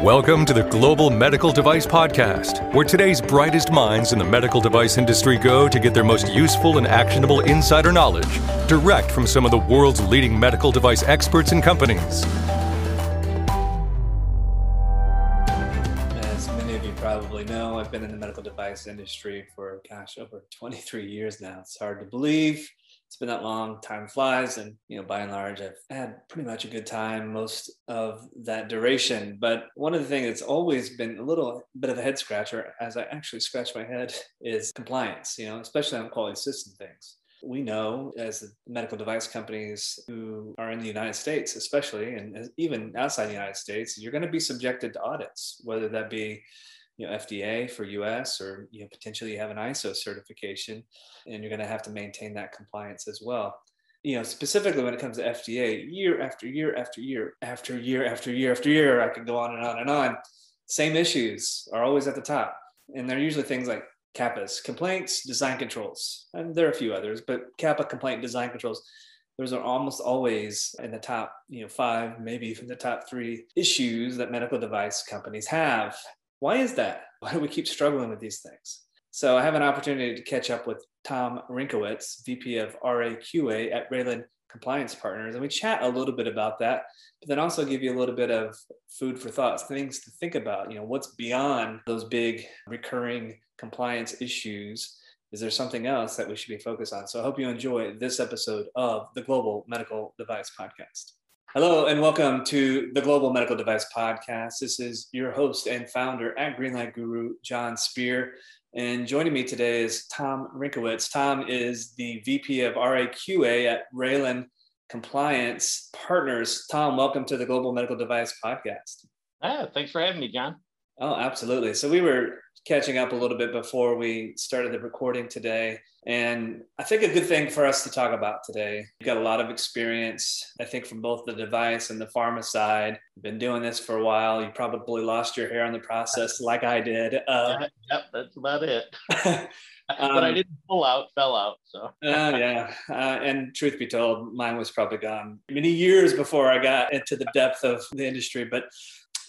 Welcome to the Global Medical Device Podcast, where today's brightest minds in the medical device industry go to get their most useful and actionable insider knowledge direct from some of the world's leading medical device experts and companies. As many of you probably know, I've been in the medical device industry for, gosh, over 23 years now. It's hard to believe it's been that long time flies and you know by and large i've had pretty much a good time most of that duration. But one of the things that's always been a little bit of a head scratcher as i actually scratch my head is compliance you know especially on quality system things. We know as medical device companies who are in the United States, especially, and even outside the United States, you're going to be subjected to audits, whether that be you know FDA for US or you know potentially you have an ISO certification and you're going to have to maintain that compliance as well. You know, specifically when it comes to FDA, year after year after year after year after year after year, I could go on and on and on. Same issues are always at the top. And they're usually things like CAPAs, complaints, design controls. And there are a few others, but CAPA complaint design controls those are almost always in the top you know five maybe even the top three issues that medical device companies have why is that? Why do we keep struggling with these things? So I have an opportunity to catch up with Tom Rinkowitz, VP of RAQA at Raland Compliance Partners, and we chat a little bit about that, but then also give you a little bit of food for thoughts, things to think about. You know, what's beyond those big recurring compliance issues? Is there something else that we should be focused on? So I hope you enjoy this episode of the Global Medical Device Podcast. Hello and welcome to the Global Medical Device Podcast. This is your host and founder at Greenlight Guru, Jon Speer. And joining me today is Tom Rinkowitz. Tom is the VP of RAQA at Raland Compliance Partners. Tom, welcome to the Global Medical Device Podcast. Ah, thanks for having me, John. Oh, absolutely. So we were catching up a little bit before we started the recording today. And I think a good thing for us to talk about today, you've got a lot of experience, I think, from both the device and the pharma side. You've been doing this for a while. You probably lost your hair in the process like I did. Uh, yeah, yep, that's about it. um, but I um, didn't pull out, fell out. So, uh, yeah. Uh, and truth be told, mine was probably gone many years before I got into the depth of the industry. But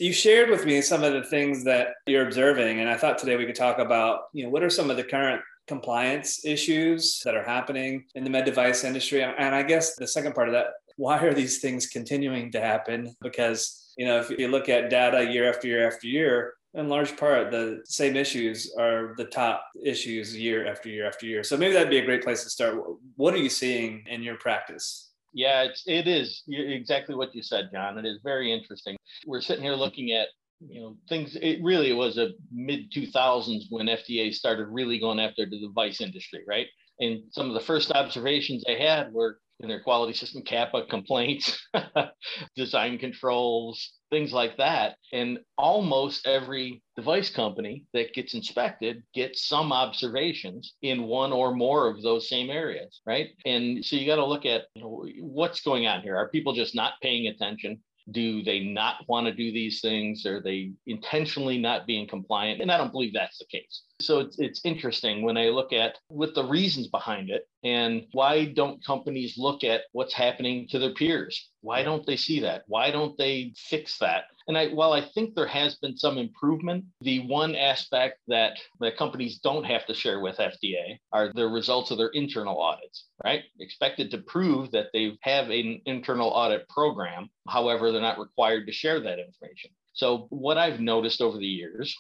you shared with me some of the things that you're observing and i thought today we could talk about you know what are some of the current compliance issues that are happening in the med device industry? And i guess the second part of that why are these things continuing to happen? Because you know if you look at data year after year after year in large part the same issues are the top issues year after year after year. So maybe that'd be a great place to start. What are you seeing in your practice yeah, it's, it is exactly what you said, John. It is very interesting. We're sitting here looking at you know things it really was a mid 2000s when fda started really going after the device industry right and some of the first observations they had were in their quality system CAPA complaints, design controls, things like that. And almost every device company that gets inspected gets some observations in one or more of those same areas, right? And so you got to look at you know, what's going on here. Are people just not paying attention? Do they not want to do these things? Are they intentionally not being compliant? And I don't believe that's the case. So it's, it's interesting when I look at with the reasons behind it and why don't companies look at what's happening to their peers? Why don't they see that? Why don't they fix that? And I, while I think there has been some improvement, the one aspect that the companies don't have to share with FDA are the results of their internal audits, right? Expected to prove that they have an internal audit program. However, they're not required to share that information. So, what I've noticed over the years,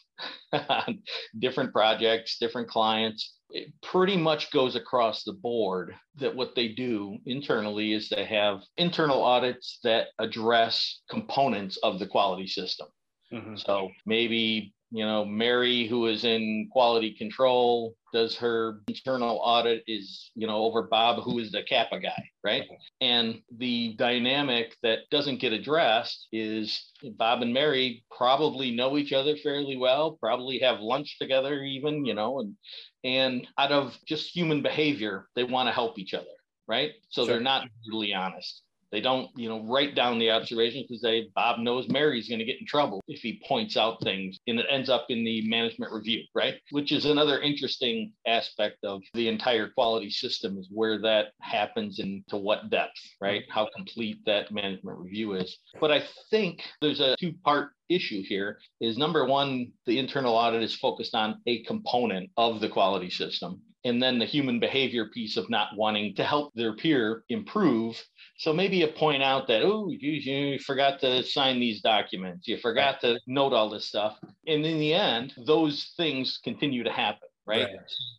different projects, different clients, it pretty much goes across the board that what they do internally is they have internal audits that address components of the quality system. Mm-hmm. So maybe you know mary who is in quality control does her internal audit is you know over bob who is the CAPA guy right? And the dynamic that doesn't get addressed is bob and mary probably know each other fairly well probably have lunch together even you know and and out of just human behavior they want to help each other right? So sure. they're not brutally honest They don't, you know, write down the observations because they Bob knows Mary's going to get in trouble if he points out things and it ends up in the management review, right? Which is another interesting aspect of the entire quality system is where that happens and to what depth, right? How complete that management review is. But I think there's a two-part issue here is number one, the internal audit is focused on a component of the quality system. And then the human behavior piece of not wanting to help their peer improve. So maybe you point out that, oh, you, you forgot to sign these documents, you forgot to note all this stuff. And in the end, those things continue to happen. Right? right?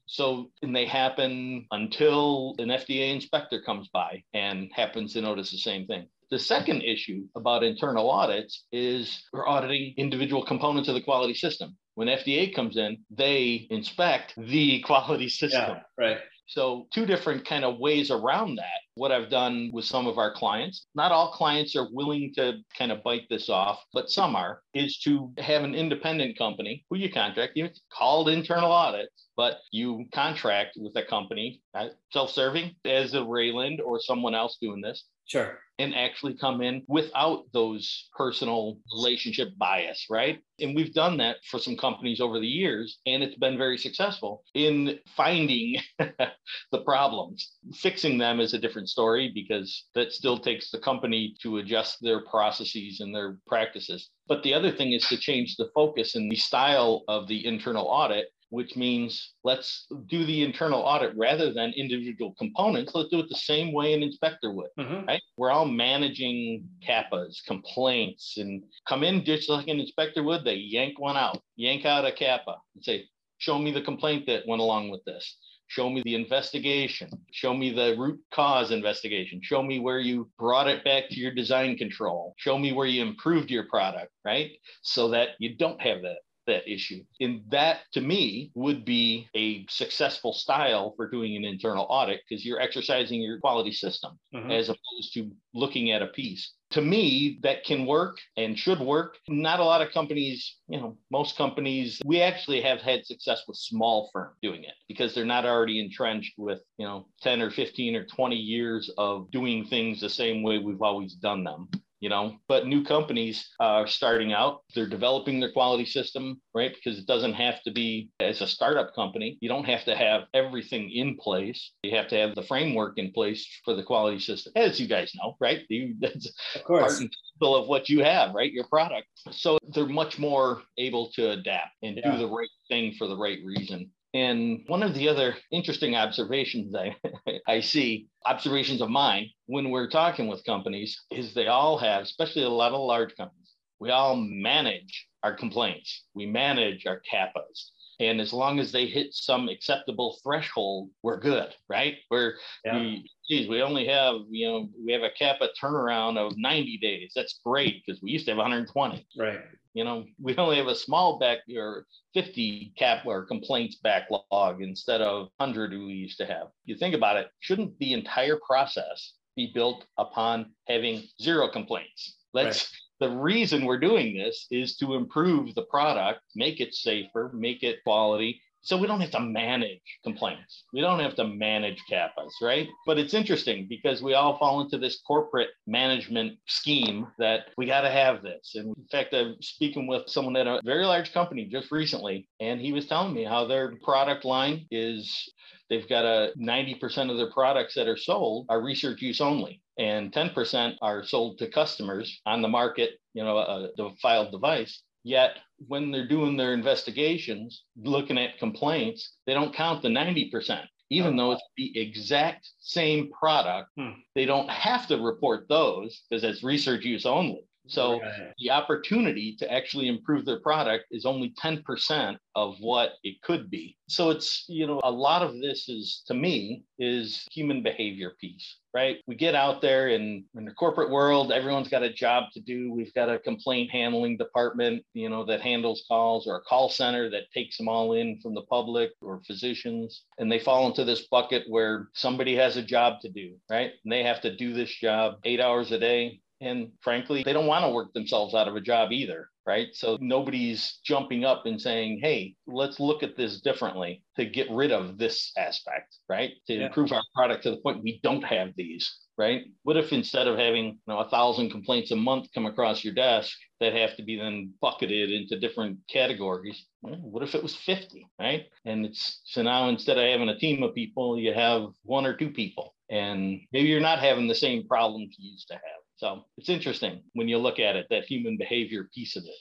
So, and they happen until an FDA inspector comes by and happens to notice the same thing. The second issue about internal audits is we're auditing individual components of the quality system. When FDA comes in, they inspect the quality system. Yeah, right. So, two different kind of ways around that. What I've done with some of our clients, not all clients are willing to kind of bite this off, but some are, is to have an independent company who you contract. It's called internal audit, but you contract with a company, uh, self serving as a Raland or someone else doing this, Sure. And actually come in without those personal relationship bias, right? And we've done that for some companies over the years, and it's been very successful in finding the problems. Fixing them is a different story because that still takes the company to adjust their processes and their practices. But the other thing is to change the focus and the style of the internal audit which means let's do the internal audit rather than individual components. Let's do it the same way an inspector would, mm-hmm. right? We're all managing CAPAs, complaints, and come in just like an inspector would. They yank one out, yank out a CAPA and say, show me the complaint that went along with this. Show me the investigation. Show me the root cause investigation. Show me where you brought it back to your design control. Show me where you improved your product, right? So that you don't have that that issue. And that to me would be a successful style for doing an internal audit because you're exercising your quality system mm-hmm. as opposed to looking at a piece. To me, that can work and should work. Not a lot of companies, you know, most companies, we actually have had success with small firms doing it because they're not already entrenched with, you know, 10 or 15 or 20 years of doing things the same way we've always done them you know but new companies are starting out. They're developing their quality system right? Because it doesn't have to be as a startup company you don't have to have everything in place. You have to have the framework in place for the quality system as you guys know right? You, that's of course. part and of what you have right? Your product. So they're much more able to adapt and yeah. do the right thing for the right reason and one of the other interesting observations I, I see, observations of mine when we're talking with companies, is they all have, especially a lot of large companies, we all manage our complaints, we manage our CAPAs. And as long as they hit some acceptable threshold, we're good, right? We're, yeah. we, geez, we only have, you know, we have a CAPA turnaround of 90 days. That's great because we used to have 120. Right. You know, we only have a small back or 50 cap or complaints backlog instead of 100 we used to have. You think about it, shouldn't the entire process be built upon having zero complaints? Let's right the reason we're doing this is to improve the product, make it safer, make it quality, so we don't have to manage complaints. We don't have to manage CAPAs, right? But it's interesting because we all fall into this corporate management scheme that we got to have this. And in fact, I'm speaking with someone at a very large company just recently, and he was telling me how their product line is they've got a 90% of their products that are sold are research use only and 10% are sold to customers on the market you know a, a filed device Yet when they're doing their investigations, looking at complaints, they don't count the 90%. Even though it's the exact same product, hmm. they don't have to report those because it's research use only. So right. the opportunity to actually improve their product is only 10% of what it could be. So it's, you know, a lot of this is to me is human behavior piece, right? We get out there and in the corporate world, everyone's got a job to do. We've got a complaint handling department, you know, that handles calls or a call center that takes them all in from the public or physicians. And they fall into this bucket where somebody has a job to do, right? And they have to do this job eight hours a day, and frankly, they don't want to work themselves out of a job either, right? So nobody's jumping up and saying, hey, let's look at this differently to get rid of this aspect, right? To yeah. improve our product to the point we don't have these. right? What if instead of having you know a thousand complaints a month come across your desk that have to be then bucketed into different categories? Well, what if it was 50, right? And it's so now instead of having a team of people, you have one or two people, and maybe you're not having the same problems you used to have. So it's interesting when you look at it, that human behavior piece of it.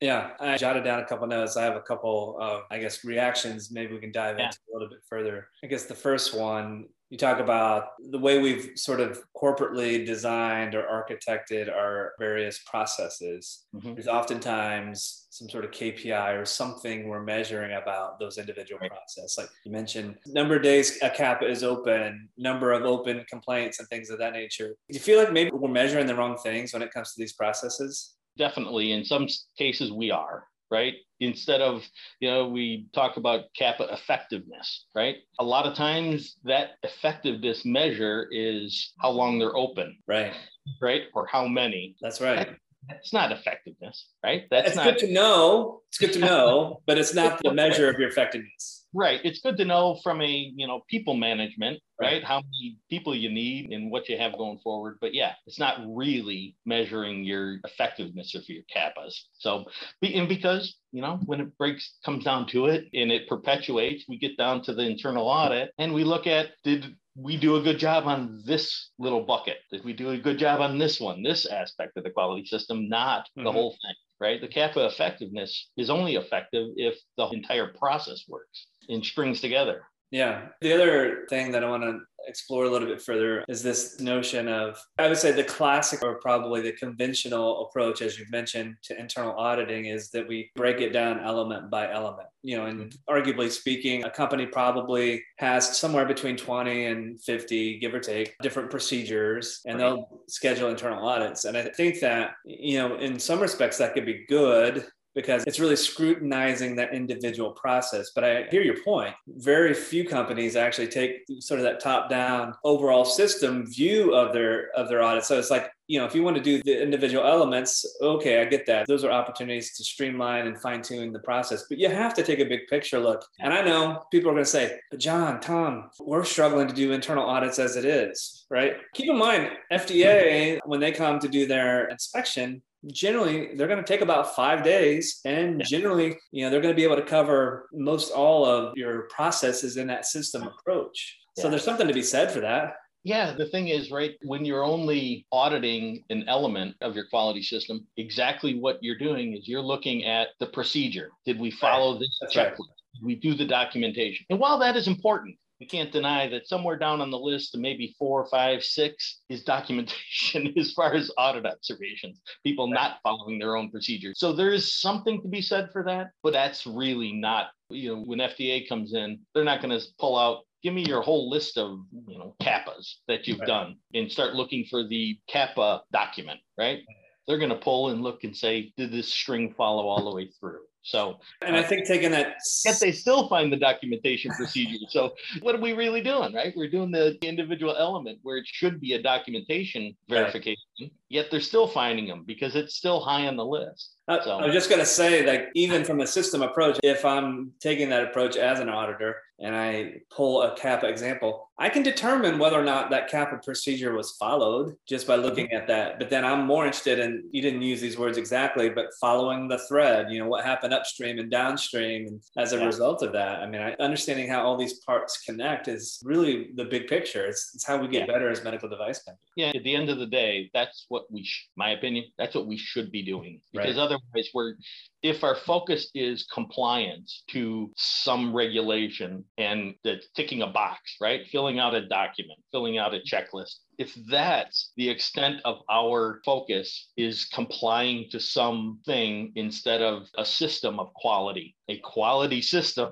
Yeah, I jotted down a couple notes. I have a couple of, I guess, reactions. Maybe we can dive yeah. into a little bit further. I guess the first one, you talk about the way we've sort of corporately designed or architected our various processes. Mm-hmm. There's oftentimes some sort of KPI or something we're measuring about those individual right. process. Like you mentioned, number of days a cap is open, number of open complaints, and things of that nature. Do you feel like maybe we're measuring the wrong things when it comes to these processes? definitely in some cases we are right? Instead of you know we talk about CAPA effectiveness right? A lot of times that effectiveness measure is how long they're open right. right? Or how many. That's right. That's not effectiveness right? That's it's not, good to know. It's good to know but it's not the measure of your effectiveness right it's good to know from a you know people management right? right? How many people you need and what you have going forward. But yeah, it's not really measuring your effectiveness of your CAPAs. So, and because, you know, when it breaks, comes down to it and it perpetuates, we get down to the internal audit and we look at did we do a good job on this little bucket? Did we do a good job on this one, this aspect of the quality system, not mm-hmm. the whole thing? Right. The CAPA effectiveness is only effective if the entire process works and strings together. Yeah. The other thing that I want to explore a little bit further is this notion of, I would say, the classic or probably the conventional approach, as you've mentioned, to internal auditing is that we break it down element by element. You know, and mm-hmm. arguably speaking, a company probably has somewhere between 20 and 50, give or take, different procedures, and they'll schedule internal audits. And I think that, you know, in some respects, that could be good because it's really scrutinizing that individual process. But I hear your point. Very few companies actually take sort of that top-down overall system view of their of their audit. So it's like, you know, if you want to do the individual elements, okay, I get that. Those are opportunities to streamline and fine-tune the process. But you have to take a big picture look. And I know people are going to say, but John, Tom, we're struggling to do internal audits as it is, right? Keep in mind, FDA, when they come to do their inspection, generally they're going to take about five days and generally you know they're going to be able to cover most all of your processes in that system approach yeah. so there's something to be said for that yeah, the thing is, right, when you're only auditing an element of your quality system, exactly what you're doing is you're looking at the procedure. Did we follow right. this That's checklist? Right. we do the documentation? And while that is important, we can't deny that somewhere down on the list, maybe four, five, six, is documentation as far as audit observations, people not following their own procedures. So there is something to be said for that, but that's really not, you know, when FDA comes in, they're not going to pull out give me your whole list of you know CAPAs that you've right. done and start looking for the CAPA document, right? They're going to pull and look and say, did this string follow all the way through? So, and I uh, think taking that, yet they still find the documentation procedure. So, what are we really doing, right? We're doing the individual element where it should be a documentation verification, right. Yet they're still finding them because it's still high on the list. So. I was just going to say, like, even from a system approach, if I'm taking that approach as an auditor and I pull a CAPA example, I can determine whether or not that CAPA procedure was followed just by looking mm-hmm. at that. But then I'm more interested in, you didn't use these words exactly, but following the thread, you know, what happened upstream and downstream. And as a yeah. result of that, I mean, I, understanding how all these parts connect is really the big picture. It's, it's how we get yeah. better as medical device companies. Yeah. At the end of the day, that's what we, sh- my opinion, that's what we should be doing because right. otherwise we're if our focus is compliance to some regulation and the ticking a box, right? Filling out a document, filling out a checklist. If that's the extent of our focus is complying to something instead of a system of quality, a quality system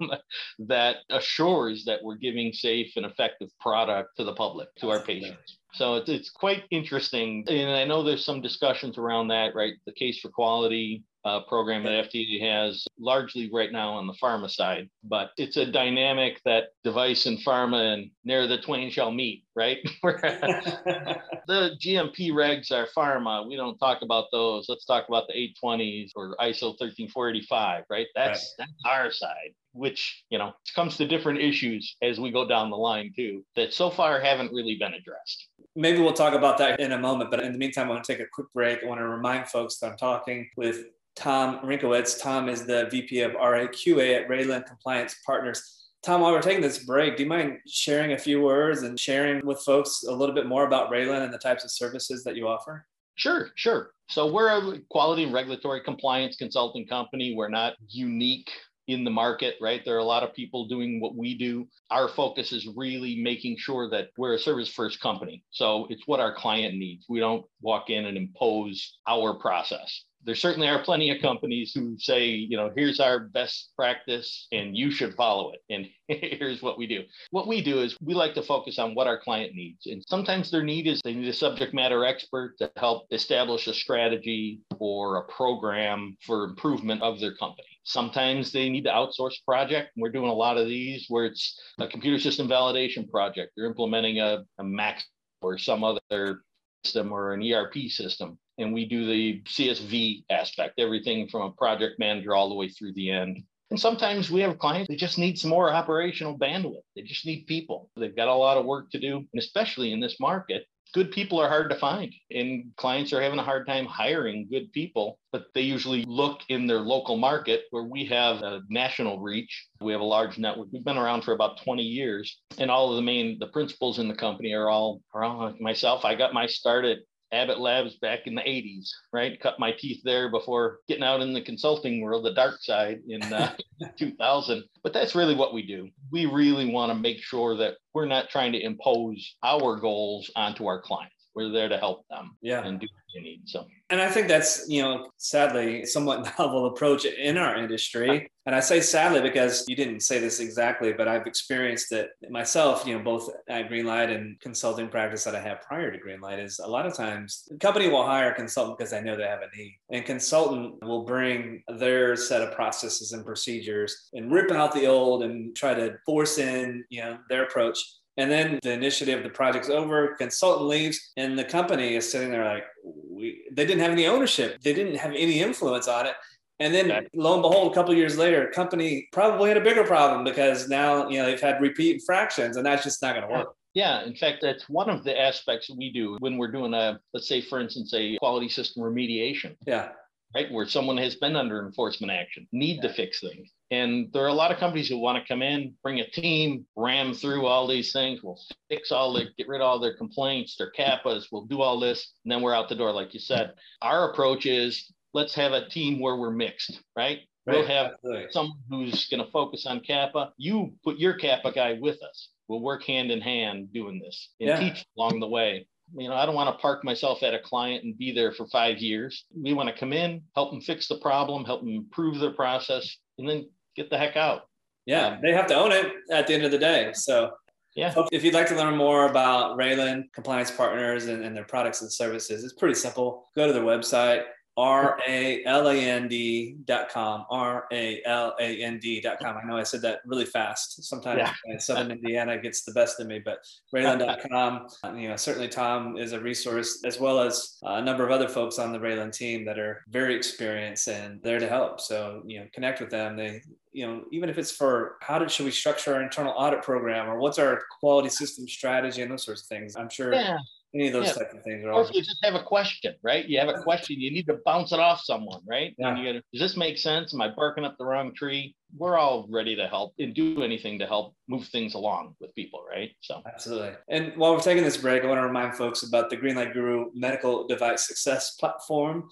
that assures that we're giving safe and effective product to the public, to our patients. So it's, it's quite interesting. And I know there's some discussions around that, right? The case for quality, uh, program that FDA has largely right now on the pharma side, but it's a dynamic that device and pharma and near the twain shall meet, right? the GMP regs are pharma. We don't talk about those. Let's talk about the 820s or ISO 13485, right? That's right. that's our side which you know comes to different issues as we go down the line too that so far haven't really been addressed Maybe we'll talk about that in a moment. But in the meantime, I want to take a quick break. I want to remind folks that I'm talking with Tom Rinkowitz. Tom is the VP of RAQA at Raland Compliance Partners. Tom, while we're taking this break, do you mind sharing a few words and sharing with folks a little bit more about Raland and the types of services that you offer? Sure, sure. So we're a quality and regulatory compliance consulting company. We're not unique in the market, right? There are a lot of people doing what we do. Our focus is really making sure that we're a service first company. So it's what our client needs. We don't walk in and impose our process there certainly are plenty of companies who say, you know, here's our best practice and you should follow it. And here's what we do. What we do is we like to focus on what our client needs. And sometimes their need is they need a subject matter expert to help establish a strategy or a program for improvement of their company. Sometimes they need to outsource project. We're doing a lot of these where it's a computer system validation project. They're implementing a, a Mac or some other system or an ERP system and we do the CSV aspect, everything from a project manager all the way through the end. And sometimes we have clients, they just need some more operational bandwidth. They just need people. They've got a lot of work to do. And especially in this market, good people are hard to find. And clients are having a hard time hiring good people, but they usually look in their local market where we have a national reach. We have a large network. We've been around for about 20 years. And all of the main, the principals in the company are all, are all like myself. I got my start at Abbott Labs back in the 80s, right? Cut my teeth there before getting out in the consulting world, the dark side in uh, 2000. But that's really what we do. We really want to make sure that we're not trying to impose our goals onto our clients. We're there to help them yeah. and do what you need. So, and I think that's, you know, sadly, somewhat novel approach in our industry. And I say sadly because you didn't say this exactly, but I've experienced it myself, you know, both at Greenlight and consulting practice that I had prior to Greenlight is a lot of times the company will hire a consultant because they know they have a need. And consultant will bring their set of processes and procedures and rip out the old and try to force in, you know, their approach. And then the initiative, the project's over, consultant leaves, and the company is sitting there like, we, they didn't have any ownership. They didn't have any influence on it. And then okay. lo and behold, a couple years later, company probably had a bigger problem because now, you know, they've had repeat fractions and that's just not going to work. Yeah, in fact, that's one of the aspects we do when we're doing a, let's say, for instance, a quality system remediation. Yeah. Right, where someone has been under enforcement action, need yeah. to fix things. And there are a lot of companies who want to come in, bring a team, ram through all these things. We'll fix all their, get rid of all their complaints, their CAPAs. We'll do all this, and then we're out the door, like you said. Our approach is let's have a team where we're mixed, right? right. We'll have Absolutely. someone who's going to focus on CAPA. You put your CAPA guy with us. We'll work hand in hand doing this and yeah. teach along the way you know, I don't want to park myself at a client and be there for five years. We want to come in, help them fix the problem, help them improve their process, and then get the heck out. Yeah, um, they have to own it at the end of the day. So, yeah. If you'd like to learn more about Raland Compliance Partners and, and their products and services, it's pretty simple. Go to their website, R A L A N D dot com. R A L A N D dot com. I know I said that really fast. Sometimes yeah. Southern Indiana gets the best of me, but Raland.com. You know, certainly Tom is a resource as well as a number of other folks on the Raland team that are very experienced and there to help. So, you know, connect with them. They, you know, even if it's for how did, should we structure our internal audit program or what's our quality system strategy and those sorts of things. I'm sure yeah any of those yeah. type of things are or if you just have a question right? You have a question you need to bounce it off someone right? Yeah. and you gotta, does this make sense? Am i barking up the wrong tree? We're all ready to help and do anything to help move things along with people right? So. Absolutely. And while we're taking this break i want to remind folks about the greenlight guru medical device success platform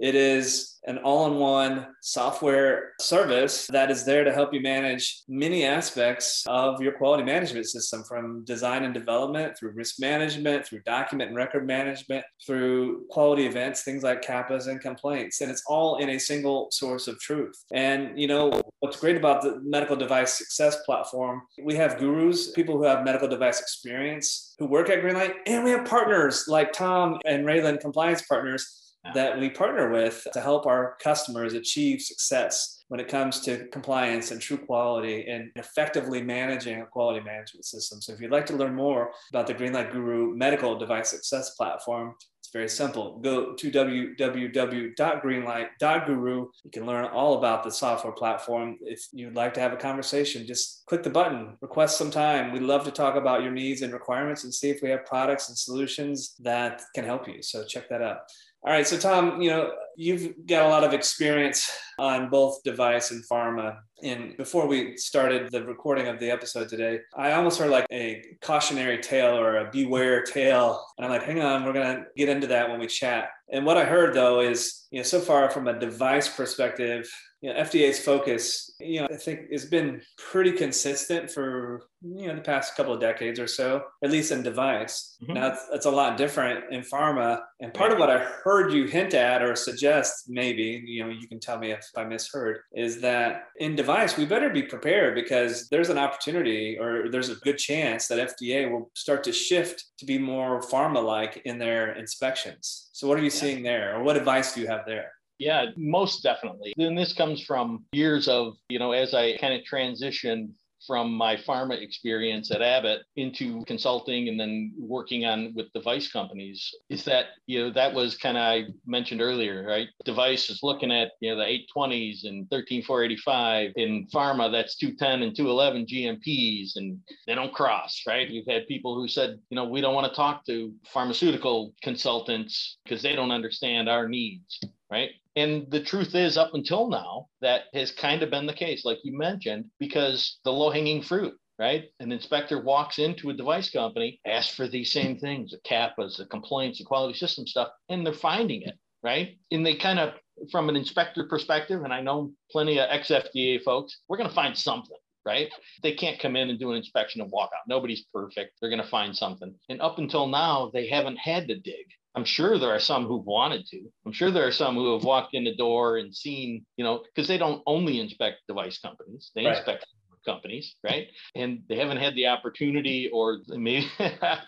it is an all in one software service that is there to help you manage many aspects of your quality management system from design and development through risk management, through document and record management, through quality events, things like CAPAs and complaints. And it's all in a single source of truth. And, you know, what's great about the medical device success platform, we have gurus, people who have medical device experience who work at Greenlight, and we have partners like Tom and Raland Compliance Partners that we partner with to help our customers achieve success when it comes to compliance and true quality and effectively managing a quality management system. So if you'd like to learn more about the Greenlight Guru medical device success platform, It's very simple. Go to www.greenlight.guru. You can learn all about the software platform. If you'd like to have a conversation, just click the button, request some time. We'd love to talk about your needs and requirements and see if we have products and solutions that can help you. So check that out. All right, so Tom, you know, you've got a lot of experience on both device and pharma. And before we started the recording of the episode today, I almost heard like a cautionary tale or a beware tale. And I'm like, hang on, we're going to get into that when we chat. And what I heard though is, you know, so far from a device perspective, you know, FDA's focus, you know, I think has been pretty consistent for, you know, the past couple of decades or so, at least in device. Mm-hmm. Now, it's, it's, a lot different in pharma. And part of what I heard you hint at or suggest, maybe, you know, you can tell me if I misheard, is that in device, we better be prepared because there's an opportunity or there's a good chance that FDA will start to shift to be more pharma like in their inspections. So, what are you yeah. seeing there, or what advice do you have there? Yeah, most definitely. And this comes from years of, you know, as I kind of transitioned from my pharma experience at Abbott into consulting and then working on with device companies. Is that you know that was kind of I mentioned earlier right? Device is looking at you know the 820s and 13485 in pharma that's 210 and 211 GMPs and they don't cross right? You've had people who said you know we don't want to talk to pharmaceutical consultants because they don't understand our needs right and the truth is, up until now, that has kind of been the case, like you mentioned, because the low hanging fruit, right? An inspector walks into a device company, asks for these same things, the CAPAs, the complaints, the quality system stuff, and they're finding it, right? And they kind of, from an inspector perspective, and I know plenty of ex FDA folks, we're going to find something. Right? They can't come in and do an inspection and walk out. Nobody's perfect. They're going to find something. And up until now, they haven't had to dig I'm sure there are some who've wanted to. I'm sure there are some who have walked in the door and seen, you know, because they don't only inspect device companies, they right. inspect companies, right? And they haven't had the opportunity or maybe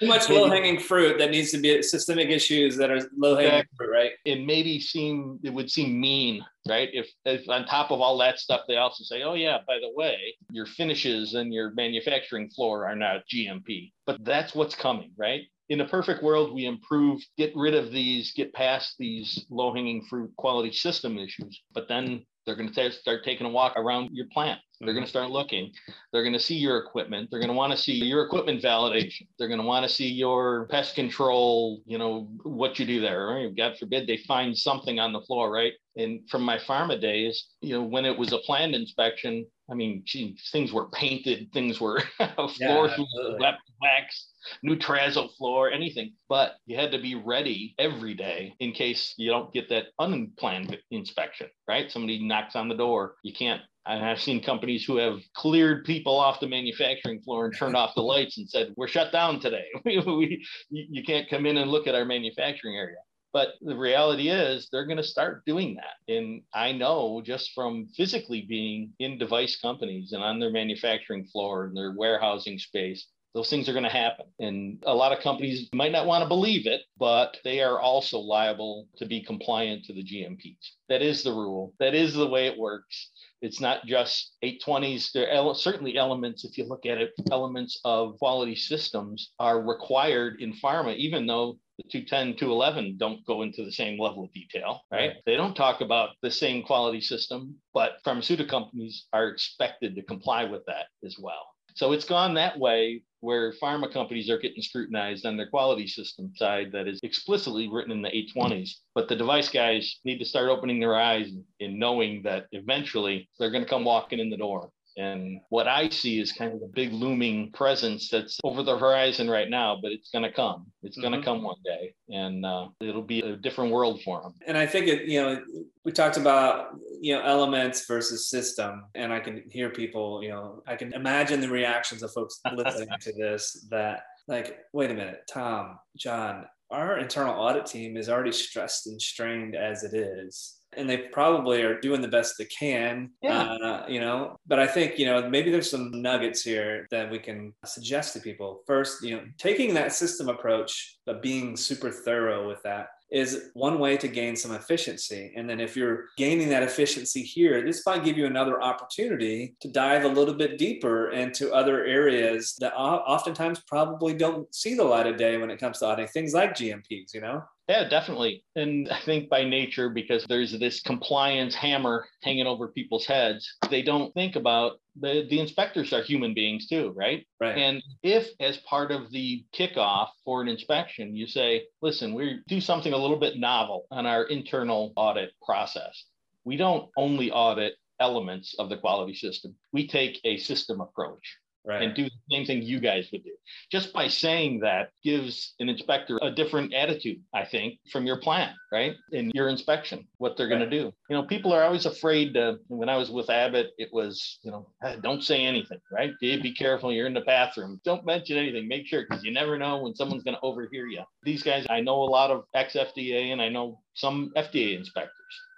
too much low hanging fruit that needs to be systemic issues that are low hanging fruit, right? It maybe seem it would seem mean, right? If, if on top of all that stuff, they also say, oh yeah, by the way, your finishes and your manufacturing floor are not GMP. But that's what's coming, right? In a perfect world, we improve, get rid of these, get past these low hanging fruit quality system issues. But then they're going to start taking a walk around your plant. They're going to mm-hmm. start looking. They're going to see your equipment. They're going to want to see your equipment validation. They're going to want to see your pest control, you know, what you do there. Right? God forbid they find something on the floor, right? And from my pharma days, you know, when it was a planned inspection, I mean, gee, things were painted, things were floors yeah, wax, new terrazzo floor, anything. But you had to be ready every day in case you don't get that unplanned inspection, right? Somebody knocks on the door. You can't and I've seen companies who have cleared people off the manufacturing floor and turned off the lights and said, "We're shut down today. we, you can't come in and look at our manufacturing area." But the reality is, they're going to start doing that. And I know just from physically being in device companies and on their manufacturing floor and their warehousing space, those things are going to happen. And a lot of companies might not want to believe it, but they are also liable to be compliant to the GMPs. That is the rule, that is the way it works. It's not just 820s. There are certainly elements, if you look at it, elements of quality systems are required in pharma, even though the 210, 211 don't go into the same level of detail, right? right? They don't talk about the same quality system, but pharmaceutical companies are expected to comply with that as well. So it's gone that way where pharma companies are getting scrutinized on their quality system side that is explicitly written in the 820s. But the device guys need to start opening their eyes and knowing that eventually they're going to come walking in the door. And what I see is kind of a big looming presence that's over the horizon right now, but it's going to come. It's going to mm-hmm. come one day, and uh, it'll be a different world for them. And I think it, you know, we talked about you know elements versus system, and I can hear people, you know, I can imagine the reactions of folks listening to this. That like, wait a minute, Tom, John, our internal audit team is already stressed and strained as it is and they probably are doing the best they can yeah. Uh, you know but i think you know maybe there's some nuggets here that we can suggest to people first you know taking that system approach but being super thorough with that is one way to gain some efficiency. And then if you're gaining that efficiency here, this might give you another opportunity to dive a little bit deeper into other areas that oftentimes probably don't see the light of day when it comes to auditing things like GMPs, you know? Yeah, definitely. And I think by nature, because there's this compliance hammer hanging over people's heads, they don't think about the, the inspectors are human beings too, right? Right. And if, as part of the kickoff for an inspection, you say, listen, we do something a little bit novel on our internal audit process. We don't only audit elements of the quality system, we take a system approach right. and do the same thing you guys would do. Just by saying that gives an inspector a different attitude, I think, from your plan, right? In your inspection, what they're going to do. You know, people are always afraid to, when I was with Abbott, it was, you know, don't say anything, right? Be careful. You're in the bathroom. Don't mention anything. Make sure, because you never know when someone's going to overhear you. These guys, I know a lot of ex FDA and I know some FDA inspectors.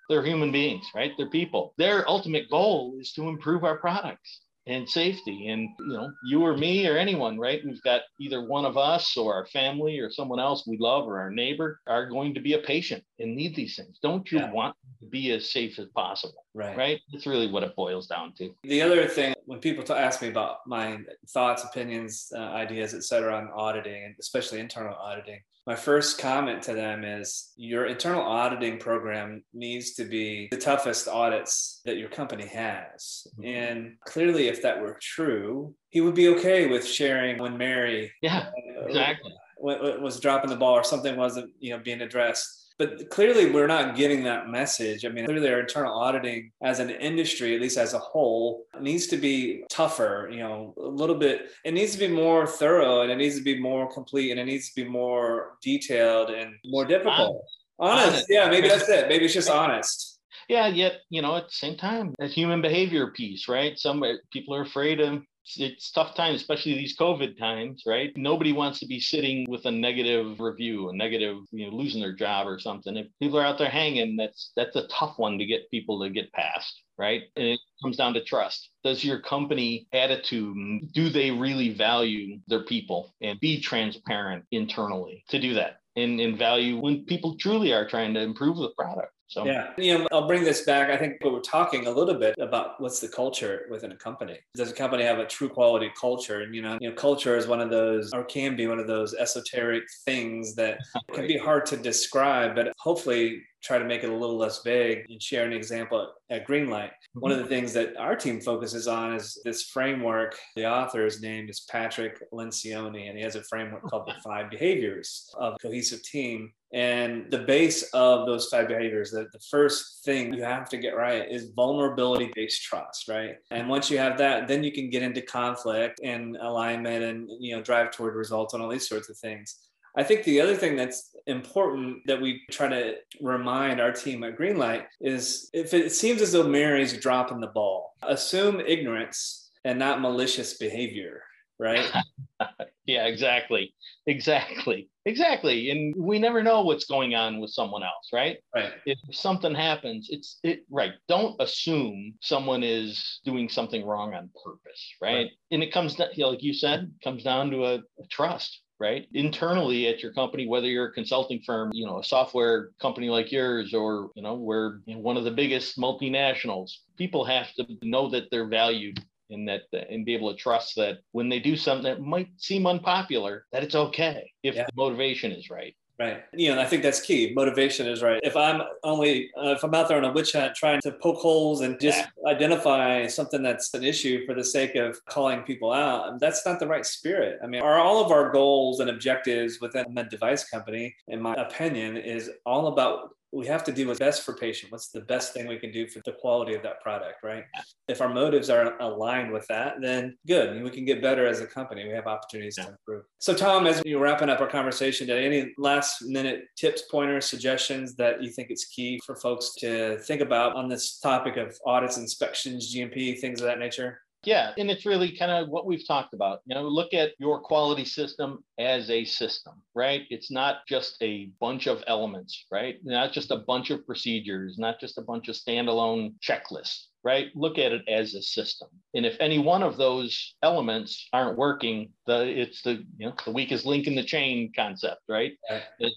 They're human beings, right? They're people. Their ultimate goal is to improve our products and safety. And you know, you or me or anyone, right? We've got either one of us or our family or someone else we love or our neighbor are going to be a patient and need these things. Don't you yeah. want to be as safe as possible? Right. Right. That's really what it boils down to. The other thing, when people ask me about my thoughts, opinions, uh, ideas, etc., on auditing and especially internal auditing, my first comment to them is your internal auditing program needs to be the toughest audits that your company has. Mm-hmm. And clearly, if that were true, he would be okay with sharing when Mary yeah, uh, exactly. was dropping the ball or something wasn't you know being addressed but clearly we're not getting that message. I mean, clearly our internal auditing as an industry, at least as a whole, needs to be tougher, you know, a little bit. It needs to be more thorough and it needs to be more complete and it needs to be more detailed and more difficult. Honest. honest. Yeah, maybe that's it. Maybe it's just honest. Yeah, yet, you know, at the same time, a human behavior piece, right? Some people are afraid of it's tough times, especially these COVID times, right? Nobody wants to be sitting with a negative review, a negative, you know, losing their job or something. If people are out there hanging, that's that's a tough one to get people to get past, right? And it comes down to trust. Does your company attitude, do they really value their people and be transparent internally to do that? And, and value when people truly are trying to improve the product. So yeah, you know, I'll bring this back. I think we are talking a little bit about what's the culture within a company. Does a company have a true quality culture? And you know, you know, culture is one of those, or can be one of those esoteric things that right. can be hard to describe, but hopefully try to make it a little less vague and share an example at Greenlight. Mm-hmm. One of the things that our team focuses on is this framework. The author's name is Patrick Lencioni, and he has a framework called the Five Behaviors of Cohesive Team. And the base of those five behaviors, the, the first thing you have to get right is vulnerability based trust, right? And once you have that, then you can get into conflict and alignment and you know drive toward results and all these sorts of things. I think the other thing that's important that we try to remind our team at Greenlight is if it seems as though Mary's dropping the ball, assume ignorance and not malicious behavior, right? yeah, exactly. Exactly. Exactly. And we never know what's going on with someone else, right? Right. If something happens, it's it right. Don't assume someone is doing something wrong on purpose, right? right. And it comes down, you know, like you said, comes down to a, a trust right? Internally at your company, whether you're a consulting firm, you know, a software company like yours, or, you know, we're one of the biggest multinationals, people have to know that they're valued and that and be able to trust that when they do something that might seem unpopular, that it's okay if yeah. the motivation is right. Right. You know, and I think that's key. Motivation is right. If I'm only, uh, if I'm out there on a witch hunt trying to poke holes and just yeah. identify something that's an issue for the sake of calling people out, that's not the right spirit. I mean, are all of our goals and objectives within a med device company, in my opinion, is all about we have to do what's best for patient. What's the best thing we can do for the quality of that product right? If our motives are aligned with that then good. We can get better as a company. We have opportunities yeah. to improve. So tom as we're wrapping up our conversation today any last minute tips pointers suggestions that you think it's key for folks to think about on this topic of audits inspections gmp things of that nature yeah, and it's really kind of what we've talked about. You know, look at your quality system as a system, right? It's not just a bunch of elements, right? Not just a bunch of procedures, not just a bunch of standalone checklists, right? Look at it as a system. And if any one of those elements aren't working, the it's the you know the weakest link in the chain concept, right?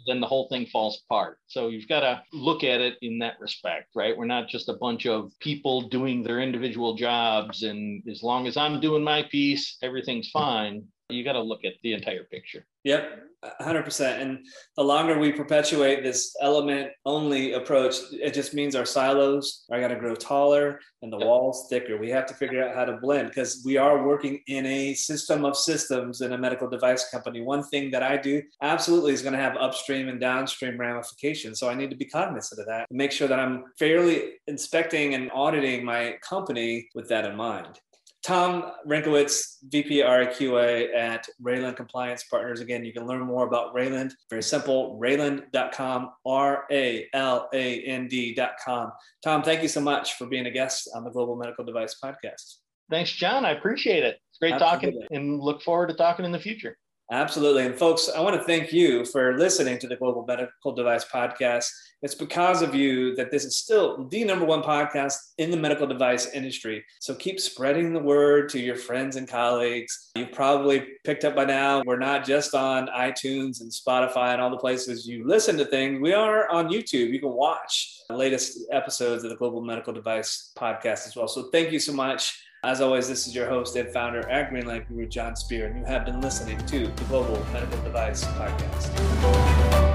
Then the whole thing falls apart. So you've got to look at it in that respect, right? We're not just a bunch of people doing their individual jobs, and as long as I'm doing my piece, everything's fine You got to look at the entire picture. Yep, 100%. And the longer we perpetuate this element only approach, it just means our silos are going to grow taller and the walls thicker. We have to figure out how to blend because we are working in a system of systems in a medical device company. One thing that I do absolutely is going to have upstream and downstream ramifications. So I need to be cognizant of that and make sure that I'm fairly inspecting and auditing my company with that in mind. Tom Rinkowitz, VP RAQA at Raland Compliance Partners. Again, you can learn more about Raland. Very simple, raland.com, R A L A N D.com. Tom, thank you so much for being a guest on the Global Medical Device Podcast. Thanks, John. I appreciate it. It's great Absolutely. talking and look forward to talking in the future. Absolutely. And folks, I want to thank you for listening to the Global Medical Device Podcast. It's because of you that this is still the number one podcast in the medical device industry. So keep spreading the word to your friends and colleagues. You've probably picked up by now, we're not just on iTunes and Spotify and all the places you listen to things. We are on YouTube. You can watch the latest episodes of the Global Medical Device Podcast as well. So thank you so much. As always, this is your host and founder at Greenlight Guru, Jon Speer, and you have been listening to the Global Medical Device Podcast.